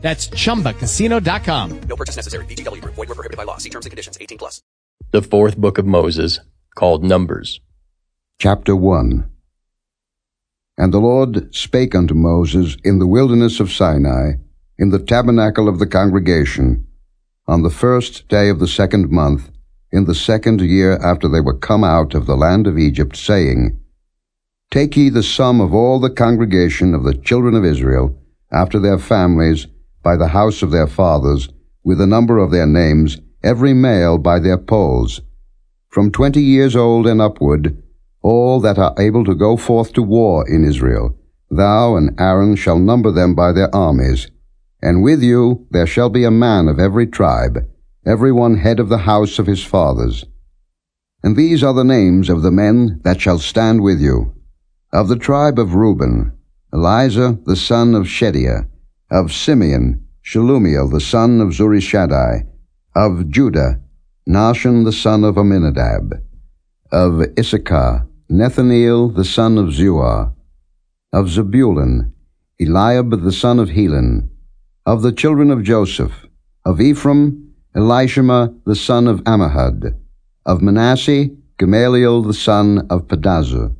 That's chumbacasino.com. No purchase necessary. VGW Group. Void were prohibited by law. See terms and conditions. 18 plus. The fourth book of Moses, called Numbers. Chapter 1 And the Lord spake unto Moses in the wilderness of Sinai, in the tabernacle of the congregation, on the first day of the second month, in the second year after they were come out of the land of Egypt, saying, Take ye the sum of all the congregation of the children of Israel, after their families, by the house of their fathers, with the number of their names, every male by their polls, from twenty years old and upward, all that are able to go forth to war in Israel. Thou and Aaron shall number them by their armies. And with you there shall be a man of every tribe, every one head of the house of his fathers. And these are the names of the men that shall stand with you. Of the tribe of Reuben, Elizur the son of Shedeur, of Simeon, Shelumiel the son of Zurishaddai, of Judah, Nahshon the son of Amminadab, of Issachar, Nethaneel the son of Zuar, of Zebulun, Eliab the son of Helon, of the children of Joseph, of Ephraim, Elishama the son of Ammihud, of Manasseh, Gamaliel the son of Pedahzur,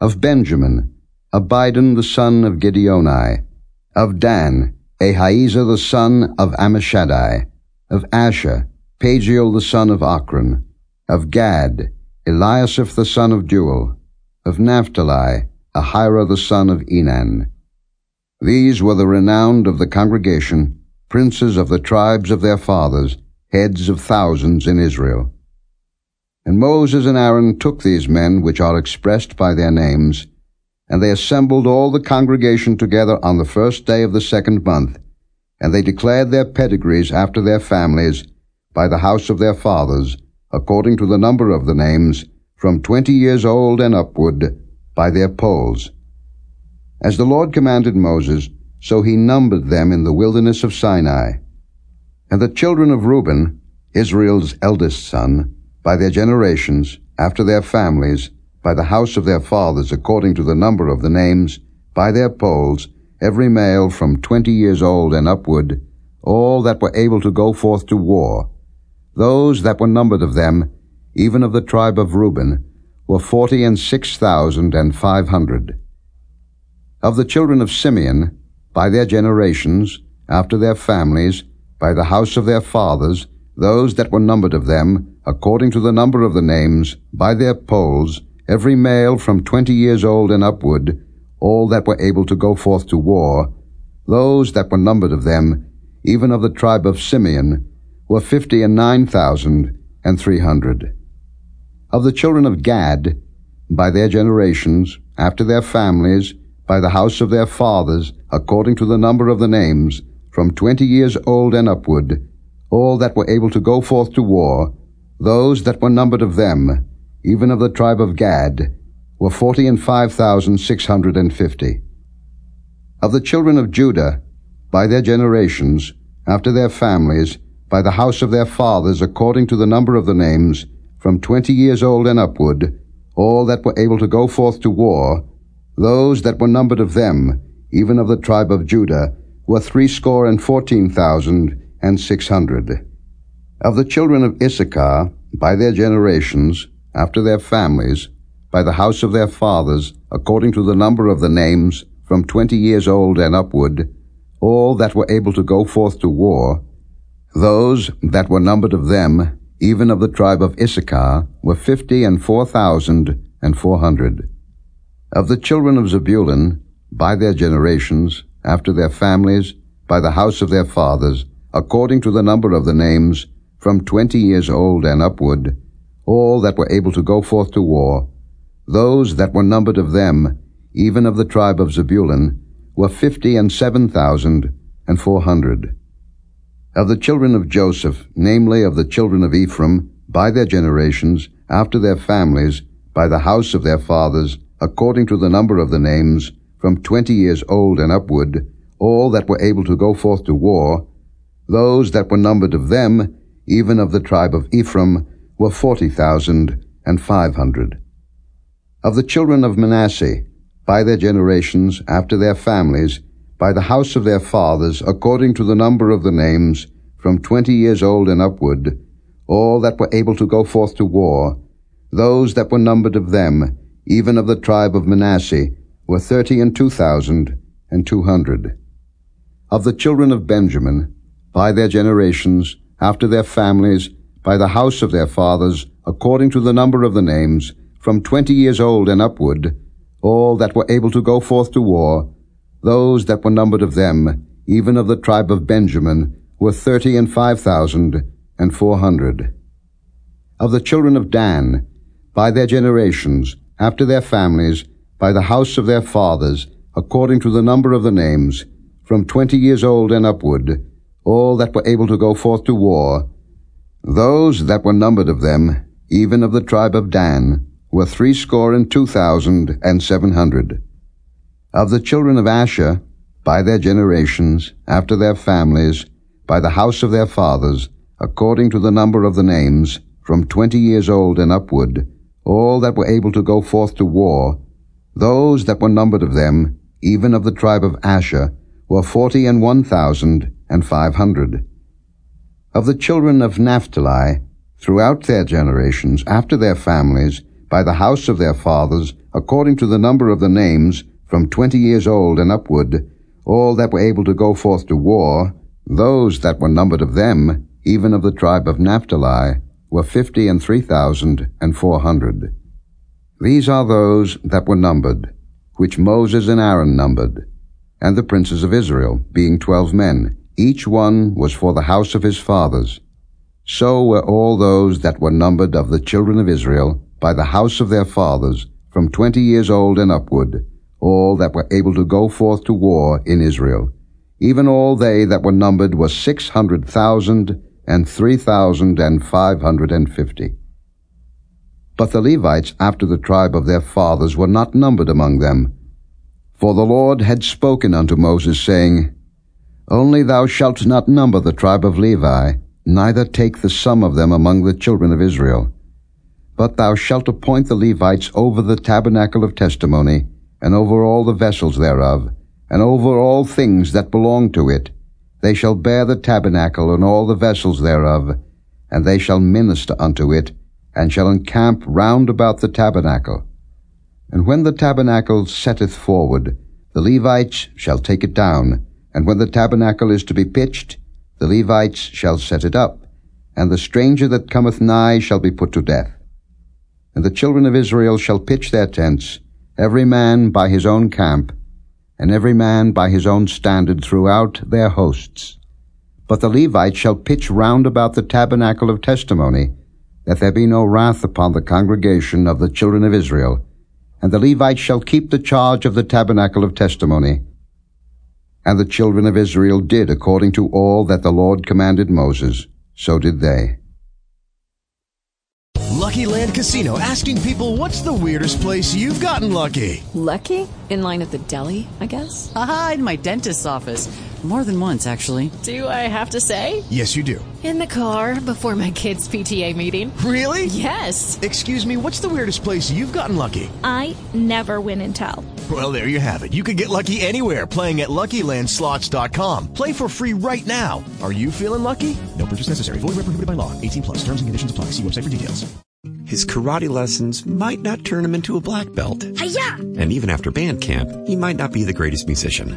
of Benjamin, Abidan the son of Gideoni, of Dan, Ahiezer the son of Ammishaddai, of Asher, Pagiel the son of Ocran, of Gad, Eliasaph the son of Deuel, of Naphtali, Ahira the son of Enan. These were the renowned of the congregation, princes of the tribes of their fathers, heads of thousands in Israel. And Moses and Aaron took these men which are expressed by their names, and they assembled all the congregation together on the first day of the second month, and they declared their pedigrees after their families by the house of their fathers, according to the number of the names, from twenty years old and upward, by their polls. As the Lord commanded Moses, so he numbered them in the wilderness of Sinai. And the children of Reuben, Israel's eldest son, by their generations, after their families, by the house of their fathers according to the number of the names, by their polls, every male from twenty years old and upward, all that were able to go forth to war. Those that were numbered of them, even of the tribe of Reuben, were forty and six thousand and five hundred. Of the children of Simeon, by their generations, after their families, by the house of their fathers, those that were numbered of them, according to the number of the names, by their polls, every male from twenty years old and upward, all that were able to go forth to war, those that were numbered of them, even of the tribe of Simeon, were fifty and nine thousand and three hundred. Of the children of Gad, by their generations, after their families, by the house of their fathers, according to the number of the names, from twenty years old and upward, all that were able to go forth to war, those that were numbered of them, even of the tribe of Gad, were forty and five thousand six hundred and fifty. Of the children of Judah, by their generations, after their families, by the house of their fathers, according to the number of the names, from twenty years old and upward, all that were able to go forth to war, those that were numbered of them, even of the tribe of Judah, were threescore and fourteen thousand and six hundred. Of the children of Issachar, by their generations, after their families, by the house of their fathers, according to the number of the names, from twenty years old and upward, all that were able to go forth to war, those that were numbered of them, even of the tribe of Issachar, were fifty and four thousand and four hundred. Of the children of Zebulun, by their generations, after their families, by the house of their fathers, according to the number of the names, from twenty years old and upward, all that were able to go forth to war, those that were numbered of them, even of the tribe of Zebulun, were fifty and seven thousand and four hundred. Of the children of Joseph, namely of the children of Ephraim, by their generations, after their families, by the house of their fathers, according to the number of the names, from twenty years old and upward, all that were able to go forth to war, those that were numbered of them, even of the tribe of Ephraim, were forty thousand and five hundred. Of the children of Manasseh, by their generations, after their families, by the house of their fathers, according to the number of the names, from twenty years old and upward, all that were able to go forth to war, those that were numbered of them, even of the tribe of Manasseh, were thirty and two thousand and two hundred. Of the children of Benjamin, by their generations, after their families, by the house of their fathers, according to the number of the names, from twenty years old and upward, all that were able to go forth to war, those that were numbered of them, even of the tribe of Benjamin, were thirty and five thousand and four hundred. Of the children of Dan, by their generations, after their families, by the house of their fathers, according to the number of the names, from twenty years old and upward, all that were able to go forth to war, those that were numbered of them, even of the tribe of Dan, were threescore and two thousand and seven hundred. Of the children of Asher, by their generations, after their families, by the house of their fathers, according to the number of the names, from twenty years old and upward, all that were able to go forth to war, those that were numbered of them, even of the tribe of Asher, were forty and one thousand and five hundred. Of the children of Naphtali, throughout their generations, after their families, by the house of their fathers, according to the number of the names, from twenty years old and upward, all that were able to go forth to war, those that were numbered of them, even of the tribe of Naphtali, were fifty and three thousand and four hundred. These are those that were numbered, which Moses and Aaron numbered, and the princes of Israel, being twelve men, each one was for the house of his fathers. So were all those that were numbered of the children of Israel, by the house of their fathers, from twenty years old and upward, all that were able to go forth to war in Israel. Even all they that were numbered were six hundred thousand and three thousand and five hundred and fifty. But the Levites after the tribe of their fathers were not numbered among them. For the Lord had spoken unto Moses, saying, Only thou shalt not number the tribe of Levi, neither take the sum of them among the children of Israel. But thou shalt appoint the Levites over the tabernacle of testimony, and over all the vessels thereof, and over all things that belong to it. They shall bear the tabernacle and all the vessels thereof, and they shall minister unto it, and shall encamp round about the tabernacle. And when the tabernacle setteth forward, the Levites shall take it down, and when the tabernacle is to be pitched, the Levites shall set it up, and the stranger that cometh nigh shall be put to death. And the children of Israel shall pitch their tents, every man by his own camp, and every man by his own standard throughout their hosts. But the Levites shall pitch round about the tabernacle of testimony, that there be no wrath upon the congregation of the children of Israel. And the Levites shall keep the charge of the tabernacle of testimony. And the children of Israel did according to all that the Lord commanded Moses, so did they. Lucky Land Casino asking people what's the weirdest place you've gotten lucky? Lucky? In line at the deli, I guess? Aha, in my dentist's office. More than once, actually. Do I have to say? Yes, you do. In the car before my kids' PTA meeting. Really? Yes. Excuse me, what's the weirdest place you've gotten lucky? I never win and tell. Well, there you have it. You can get lucky anywhere playing at LuckyLandSlots.com. Play for free right now. Are you feeling lucky? No purchase necessary. Void where prohibited by law. 18 plus. Terms and conditions apply. See website for details. His karate lessons might not turn him into a black belt. Hi-ya! And even after band camp, he might not be the greatest musician.